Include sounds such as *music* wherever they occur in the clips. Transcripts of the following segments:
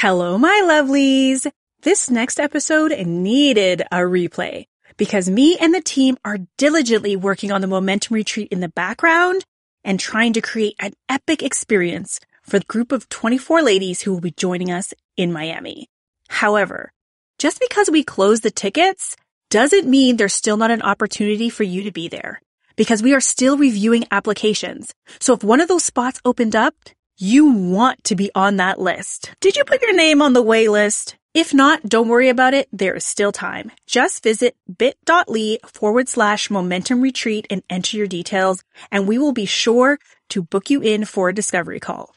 Hello, my lovelies. This next episode needed a replay because me and the team are diligently working on the momentum retreat in the background and trying to create an epic experience for the group of 24 ladies who will be joining us in Miami. However, just because we close the tickets doesn't mean there's still not an opportunity for you to be there because we are still reviewing applications. So if one of those spots opened up, you want to be on that list. Did you put your name on the wait list? If not, don't worry about it. There is still time. Just visit bit.ly forward slash momentum retreat and enter your details, and we will be sure to book you in for a discovery call.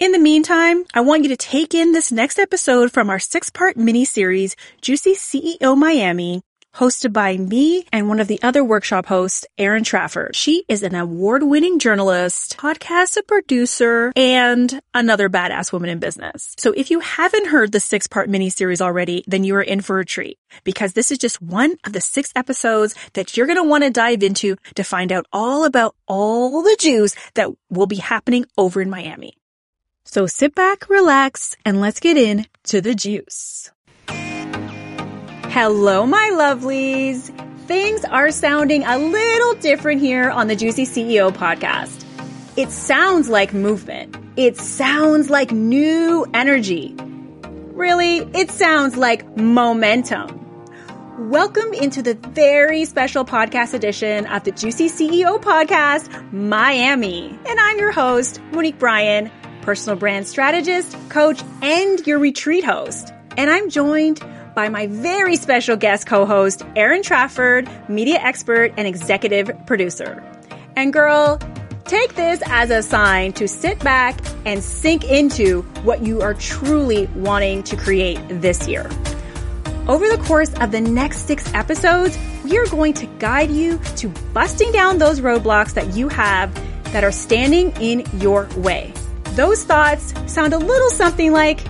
In the meantime, I want you to take in this next episode from our six part mini series, Juicy CEO Miami, hosted by me and one of the other workshop hosts, Erin Trafford. She is an award winning journalist, podcast producer, and another badass woman in business. So if you haven't heard the six part mini series already, then you are in for a treat because this is just one of the six episodes that you're going to want to dive into to find out all about all the juice that will be happening over in Miami. So sit back, relax, and let's get in to the juice. Hello, my lovelies. Things are sounding a little different here on the Juicy CEO podcast. It sounds like movement. It sounds like new energy. Really, it sounds like momentum. Welcome into the very special podcast edition of the Juicy CEO podcast, Miami. And I'm your host, Monique Bryan, personal brand strategist, coach, and your retreat host. And I'm joined by my very special guest co-host, Erin Trafford, media expert and executive producer. And girl, take this as a sign to sit back and sink into what you are truly wanting to create this year. Over the course of the next six episodes, we are going to guide you to busting down those roadblocks that you have that are standing in your way. Those thoughts sound a little something like,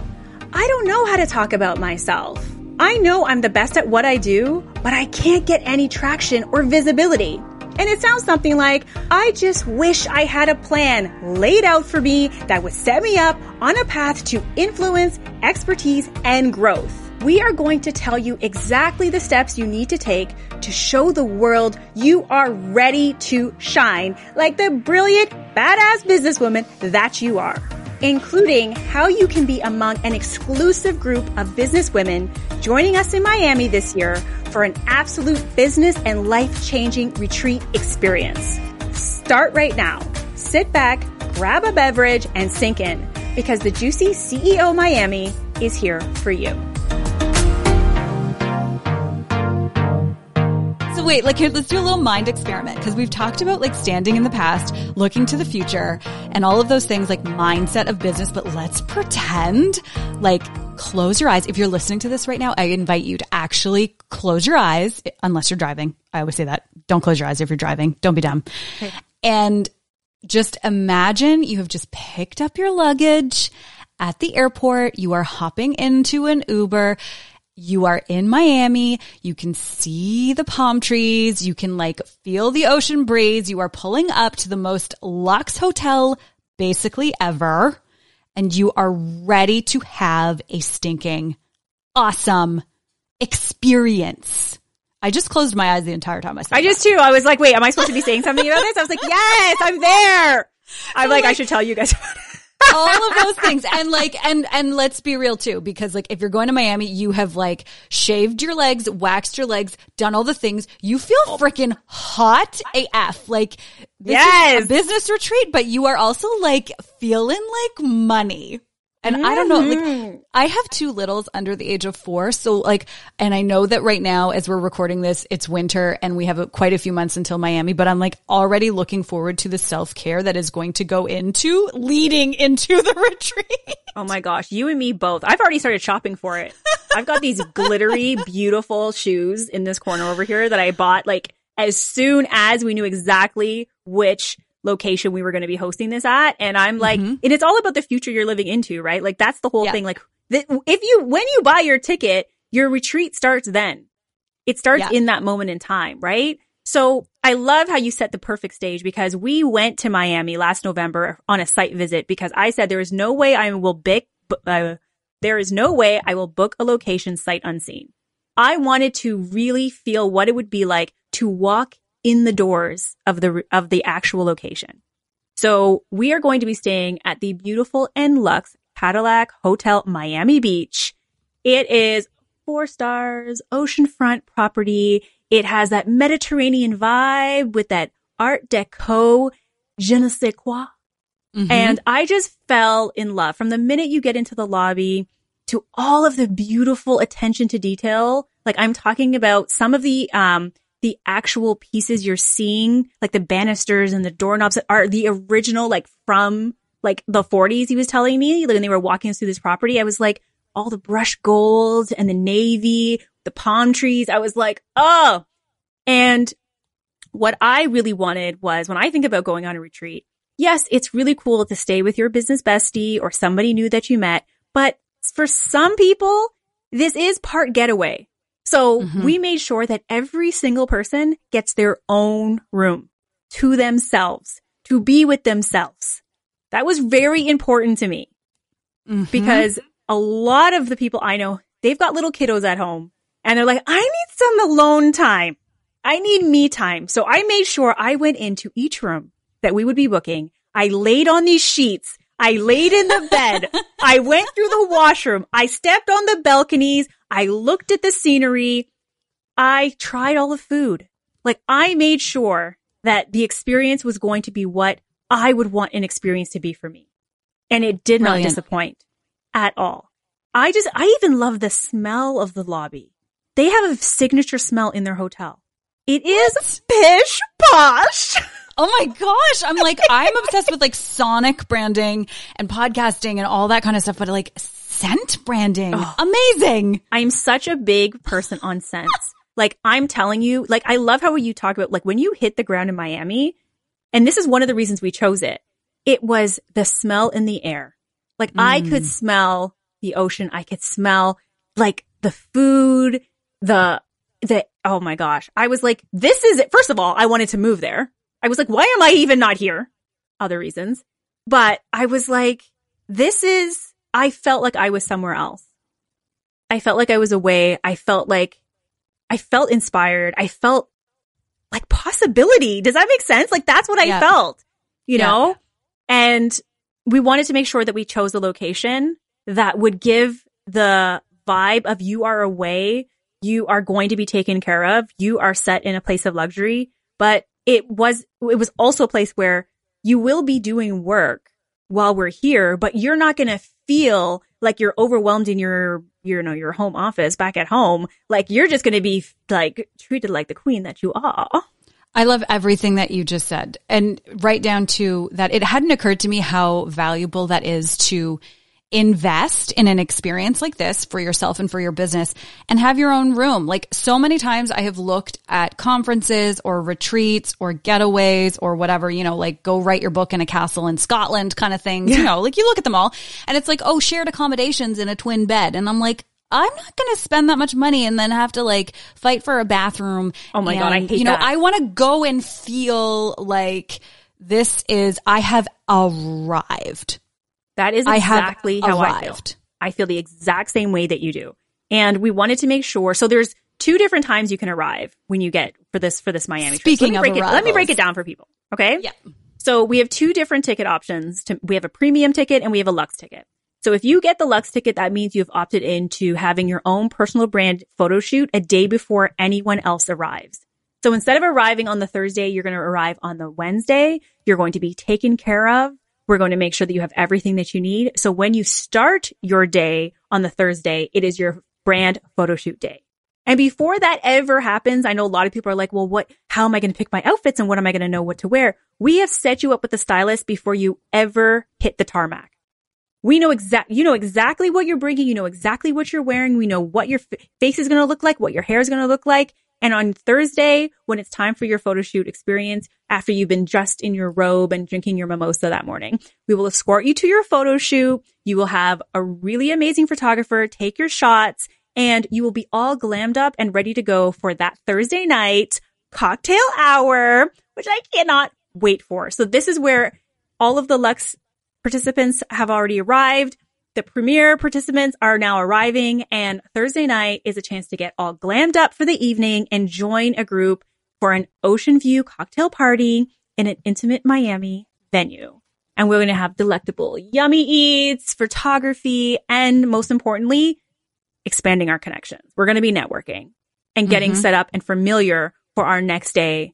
I don't know how to talk about myself. I know I'm the best at what I do, but I can't get any traction or visibility. And it sounds something like, I just wish I had a plan laid out for me that would set me up on a path to influence, expertise, and growth. We are going to tell you exactly the steps you need to take to show the world you are ready to shine like the brilliant, badass businesswoman that you are including how you can be among an exclusive group of business women joining us in Miami this year for an absolute business and life changing retreat experience. Start right now. Sit back, grab a beverage, and sink in because the Juicy CEO Miami is here for you. Wait, like here, let's do a little mind experiment because we've talked about like standing in the past, looking to the future and all of those things like mindset of business, but let's pretend like close your eyes. If you're listening to this right now, I invite you to actually close your eyes unless you're driving. I always say that. Don't close your eyes if you're driving. Don't be dumb. And just imagine you have just picked up your luggage at the airport. You are hopping into an Uber you are in Miami. You can see the palm trees. You can like feel the ocean breeze. You are pulling up to the most luxe hotel basically ever. And you are ready to have a stinking awesome experience. I just closed my eyes the entire time I said I just too. I was like, wait, am I supposed to be saying something about this? I was like, yes, I'm there. *laughs* I'm like, like, I should tell you guys about it all of those things. And like, and, and let's be real too, because like, if you're going to Miami, you have like shaved your legs, waxed your legs, done all the things. You feel oh. freaking hot AF. Like, this yes. is a business retreat, but you are also like feeling like money. And mm-hmm. I don't know, like mm-hmm. I have two littles under the age of four. So like, and I know that right now as we're recording this, it's winter and we have a, quite a few months until Miami, but I'm like already looking forward to the self care that is going to go into leading into the *laughs* retreat. Oh my gosh. You and me both. I've already started shopping for it. I've got these glittery, *laughs* beautiful shoes in this corner over here that I bought like as soon as we knew exactly which location we were going to be hosting this at. And I'm like, mm-hmm. and it's all about the future you're living into, right? Like that's the whole yeah. thing. Like th- if you, when you buy your ticket, your retreat starts then. It starts yeah. in that moment in time, right? So I love how you set the perfect stage because we went to Miami last November on a site visit because I said there is no way I will book, uh, There is no way I will book a location sight unseen. I wanted to really feel what it would be like to walk in the doors of the, of the actual location. So we are going to be staying at the beautiful and luxe Cadillac Hotel Miami Beach. It is four stars, oceanfront property. It has that Mediterranean vibe with that art deco, je ne sais quoi. Mm-hmm. And I just fell in love from the minute you get into the lobby to all of the beautiful attention to detail. Like I'm talking about some of the, um, the actual pieces you're seeing, like the banisters and the doorknobs are the original, like from like the 40s. He was telling me like, when they were walking us through this property. I was like, all the brush gold and the navy, the palm trees. I was like, oh. And what I really wanted was when I think about going on a retreat, yes, it's really cool to stay with your business bestie or somebody new that you met, but for some people, this is part getaway. So Mhm. we made sure that every single person gets their own room to themselves, to be with themselves. That was very important to me Mhm. because a lot of the people I know, they've got little kiddos at home and they're like, I need some alone time. I need me time. So I made sure I went into each room that we would be booking. I laid on these sheets. I laid in the bed. *laughs* I went through the washroom. I stepped on the balconies. I looked at the scenery. I tried all the food. Like I made sure that the experience was going to be what I would want an experience to be for me. And it did not Brilliant. disappoint at all. I just, I even love the smell of the lobby. They have a signature smell in their hotel. It is pish posh. *laughs* Oh my gosh. I'm like, I'm obsessed with like sonic branding and podcasting and all that kind of stuff, but like scent branding. Amazing. I'm such a big person on scents. Like I'm telling you, like I love how you talk about like when you hit the ground in Miami, and this is one of the reasons we chose it. It was the smell in the air. Like I could mm. smell the ocean. I could smell like the food, the the oh my gosh. I was like, this is it. First of all, I wanted to move there. I was like, why am I even not here? Other reasons. But I was like, this is I felt like I was somewhere else. I felt like I was away. I felt like I felt inspired. I felt like possibility. Does that make sense? Like that's what I Yeah. felt, you Yeah. know? And we wanted to make sure that we chose a location that would give the vibe of you are away. You are going to be taken care of. You are set in a place of luxury, but it was, it was also a place where you will be doing work while we're here, but you're not going to feel like you're overwhelmed in your, you know, your home office back at home. Like you're just going to be like treated like the queen that you are. I love everything that you just said. And right down to that, it hadn't occurred to me how valuable that is to invest in an experience like this for yourself and for your business and have your own room. Like so many times I have looked at conferences or retreats or getaways or whatever, you know, like go write your book in a castle in Scotland kind of things, you know, like you look at them all and it's like, oh, shared accommodations in a twin bed. And I'm like, I'm not going to spend that much money and then have to like fight for a bathroom. Oh my God, I and, hate You know, that. I want to go and feel like this is, I have arrived. That is I exactly how I feel. arrived. I feel the exact same way that you do. And we wanted to make sure. So there's two different times you can arrive when you get for this for this Miami trip. Speaking let me of break it, let me break it down for people. Okay. Yeah. So we have two different ticket options. To, we have a premium ticket and we have a Lux ticket. So if you get the Lux ticket, that means you've opted into having your own personal brand photo shoot a day before anyone else arrives. So instead of arriving on the Thursday, you're going to arrive on the Wednesday. You're going to be taken care of. We're going to make sure that you have everything that you need. So when you start your day on the Thursday, it is your brand photo shoot day. And before that ever happens, I know a lot of people are like, well, what, how am I going to pick my outfits and what am I going to know what to wear? We have set you up with a stylist before you ever hit the tarmac. We know exact, you know exactly what you're bringing. You know exactly what you're wearing. We know what your f- face is going to look like, what your hair is going to look like. And on Thursday, when it's time for your photo shoot experience, after you've been dressed in your robe and drinking your mimosa that morning, we will escort you to your photo shoot. You will have a really amazing photographer take your shots and you will be all glammed up and ready to go for that Thursday night cocktail hour, which I cannot wait for. So this is where all of the Lux participants have already arrived. The premier participants are now arriving and Thursday night is a chance to get all glammed up for the evening and join a group for an ocean view cocktail party in an intimate Miami venue. And we're going to have delectable yummy eats, photography, and most importantly, expanding our connections. We're going to be networking and getting Mhm. set up and familiar for our next day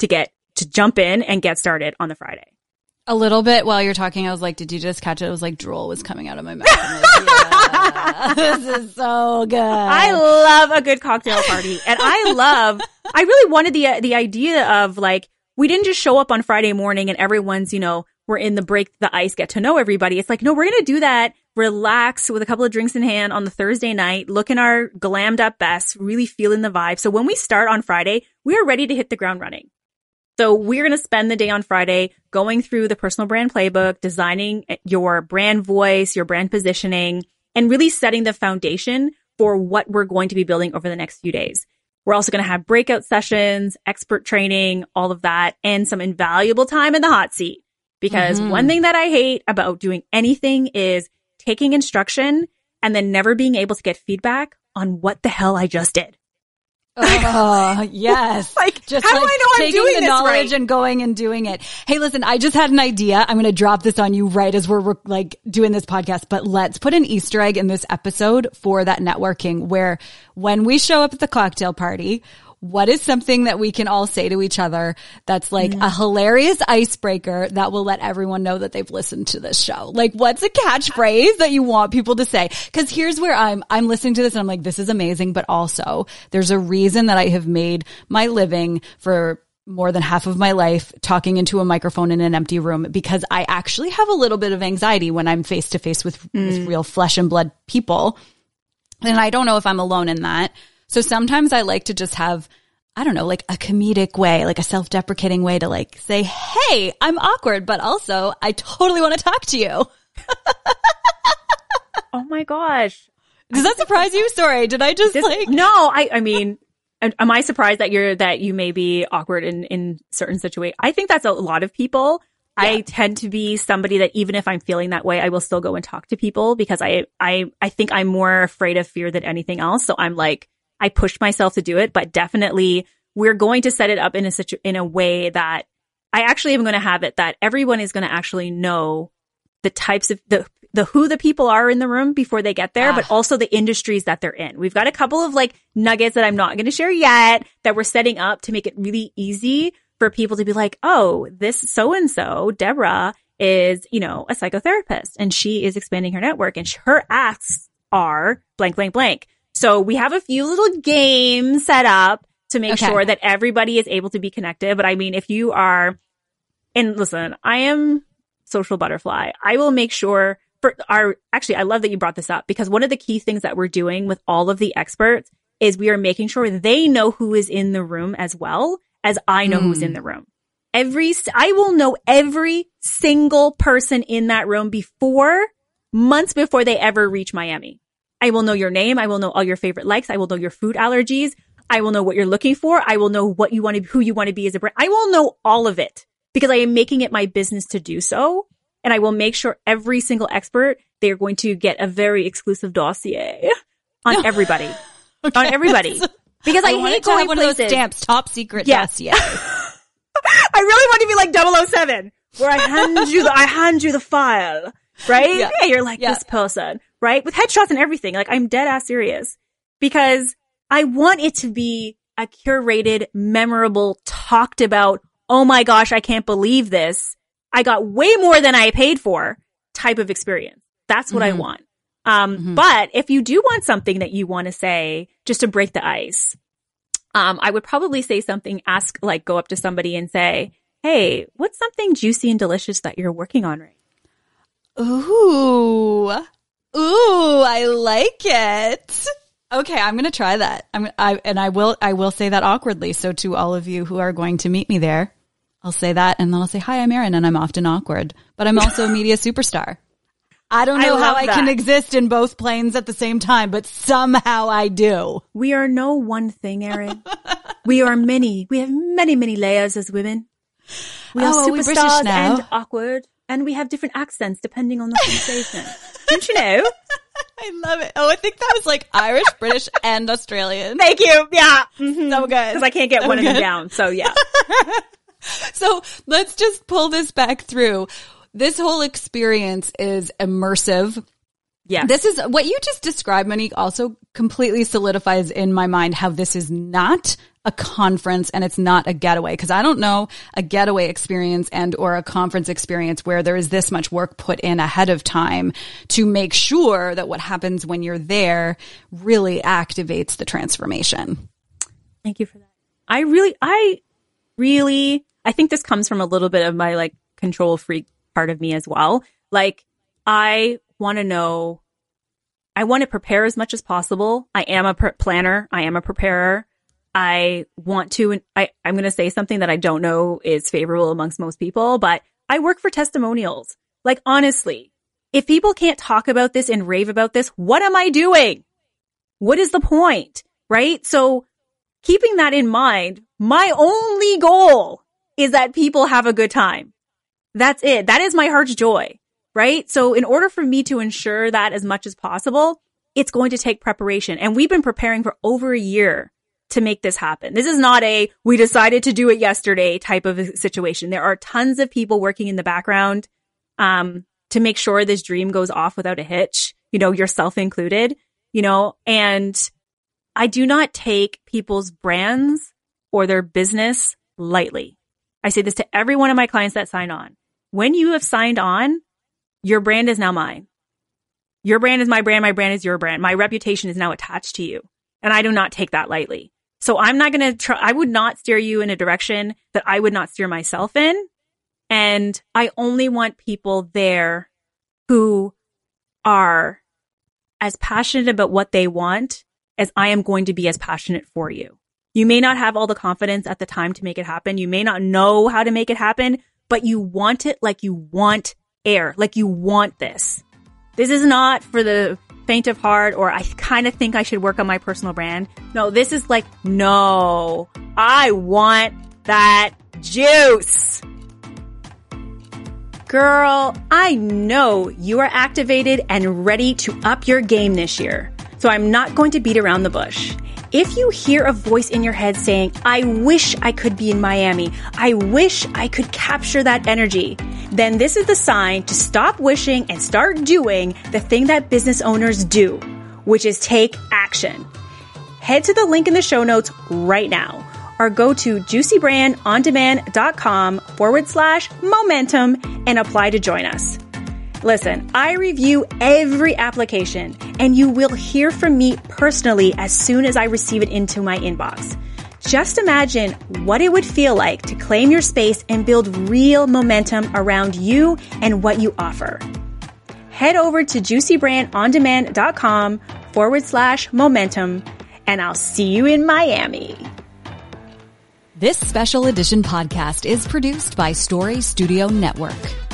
to get to jump in and get started on the Friday. A little bit while you're talking, I was like, did you just catch it? It was like drool was coming out of my mouth. *laughs* This is so good. I love a good cocktail party and I love, I really wanted the, the idea of like, we didn't just show up on Friday morning and everyone's, you know, we're in the break the ice, get to know everybody. It's like, no, we're going to do that. Relax with a couple of drinks in hand on the Thursday night, looking our glammed up best, really feeling the vibe. So when we start on Friday, we are ready to hit the ground running. So we're going to spend the day on Friday going through the personal brand playbook, designing your brand voice, your brand positioning, and really setting the foundation for what we're going to be building over the next few days. We're also going to have breakout sessions, expert training, all of that, and some invaluable time in the hot seat. Because Mhm. one thing that I hate about doing anything is taking instruction and then never being able to get feedback on what the hell I just did. Oh, *laughs* yes. Like, just how do I know I'm taking doing the this knowledge right? and going and doing it. Hey, listen, I just had an idea. I'm going to drop this on you right as we're like doing this podcast, but let's put an Easter egg in this episode for that networking where when we show up at the cocktail party, what is something that we can all say to each other that's like Mm. a hilarious icebreaker that will let everyone know that they've listened to this show? Like what's a catchphrase that you want people to say? Cause here's where I'm, I'm listening to this and I'm like, this is amazing, but also there's a reason that I have made my living for more than half of my life talking into a microphone in an empty room because I actually have a little bit of anxiety when I'm face to face with with real flesh and blood people. And I don't know if I'm alone in that. So sometimes I like to just have, I don't know, like a comedic way, like a self-deprecating way to like say, Hey, I'm awkward, but also I totally want to talk to you. Oh my gosh. Does that surprise you? Sorry. Did I just This- like, no, I, I mean, am am I surprised that you're, that you may be awkward in, in certain situations? I think that's a lot of people. I tend to be somebody that even if I'm feeling that way, I will still go and talk to people because I, I, I think I'm more afraid of fear than anything else. So I'm like, I pushed myself to do it, but definitely we're going to set it up in a situ, in a way that I actually am going to have it that everyone is going to actually know the types of the the who the people are in the room before they get there, but Ah. also the industries that they're in. We've got a couple of like nuggets that I'm not going to share yet that we're setting up to make it really easy for people to be like, oh, this so and so, Deborah is, you know, a psychotherapist and she is expanding her network and sh- her asks are blank, blank, blank. So we have a few little games set up to make Okay. sure that everybody is able to be connected. But I mean, if you are, and listen, I am social butterfly. I will make sure for our, actually, I love that you brought this up because one of the key things that we're doing with all of the experts is we are making sure they know who is in the room as well as I know who's in hmm. the room. Every, I will know every single person in that room before months before they ever reach Miami. I will know your name. I will know all your favorite likes. I will know your food allergies. I will know what you're looking for. I will know what you want to, who you want to be as a brand. I will know all of it because I am making it my business to do so. And I will make sure every single expert, they are going to get a very exclusive dossier on everybody, *laughs* on everybody. *laughs* Because I, wanted hate to have going one of those stamps, top secret Yeah. dossier. *laughs* I really want to be like 007, where I hand you the, I hand you the file, right? Yeah. Yeah, you're like Yeah. this person, right? With headshots and everything. Like I'm dead ass serious because I want it to be a curated, memorable, talked about. Oh my gosh, I can't believe this. I got way more than I paid for type of experience. That's what I Mhm. want. Um, Mhm. but if you do want something that you want to say just to break the ice, um, I would probably say something, ask, like, go up to somebody and say, Hey, what's something juicy and delicious that you're working on right Ooh. Ooh, I like it. Okay, I'm going to try that. I'm I and I will I will say that awkwardly. So to all of you who are going to meet me there, I'll say that and then I'll say hi, I'm Erin and I'm often awkward, but I'm also a media *laughs* superstar. I don't I know how love I can exist in both planes at the same time, but somehow I do. We are no one thing, Erin. we are many. We have many, many layers as women. We are Oh, are we superstars now? and awkward, and we have different accents depending on the conversation. *laughs* Don't you know? *laughs* I love it. Oh, I think that was like Irish, British, and Australian. Thank you. Yeah. Mm-hmm. So good. Because I can't get So one of them down. So yeah. *laughs* So let's just pull this back through. This whole experience is immersive. Yeah. This is what you just described, Monique, also completely solidifies in my mind how this is not a conference and it's not a getaway. Cause I don't know a getaway experience and or a conference experience where there is this much work put in ahead of time to make sure that what happens when you're there really activates the transformation. Thank you for that. I really, I really, I think this comes from a little bit of my like control freak part of me as well. Like, I want to know, I want to prepare as much as possible. I am a per- planner. I am a preparer. I want to, I, I'm going to say something that I don't know is favorable amongst most people, but I work for testimonials. Like, honestly, if people can't talk about this and rave about this, what am I doing? What is the point? Right? So keeping that in mind, my only goal is that people have a good time. That's it. That is my heart's joy, right? So in order for me to ensure that as much as possible, it's going to take preparation. And we've been preparing for over a year to make this happen. This is not a, we decided to do it yesterday type of a situation. There are tons of people working in the background, um, to make sure this dream goes off without a hitch, you know, yourself included, you know, and I do not take people's brands or their business lightly. I say this to every one of my clients that sign on. When you have signed on, your brand is now mine. Your brand is my brand. My brand is your brand. My reputation is now attached to you. And I do not take that lightly. So I'm not going to try, I would not steer you in a direction that I would not steer myself in. And I only want people there who are as passionate about what they want as I am going to be as passionate for you. You may not have all the confidence at the time to make it happen. You may not know how to make it happen, but you want it like you want air, like you want this. This is not for the faint of heart or I kind of think I should work on my personal brand. No, this is like, no, I want that juice. Girl, I know you are activated and ready to up your game this year. So I'm not going to beat around the bush. If you hear a voice in your head saying, I wish I could be in Miami, I wish I could capture that energy, then this is the sign to stop wishing and start doing the thing that business owners do, which is take action. Head to the link in the show notes right now or go to juicybrandondemand.com forward slash momentum and apply to join us. Listen, I review every application and you will hear from me personally as soon as I receive it into my inbox. Just imagine what it would feel like to claim your space and build real momentum around you and what you offer. Head over to juicybrandondemand.com forward slash momentum and I'll see you in Miami. This special edition podcast is produced by Story Studio Network.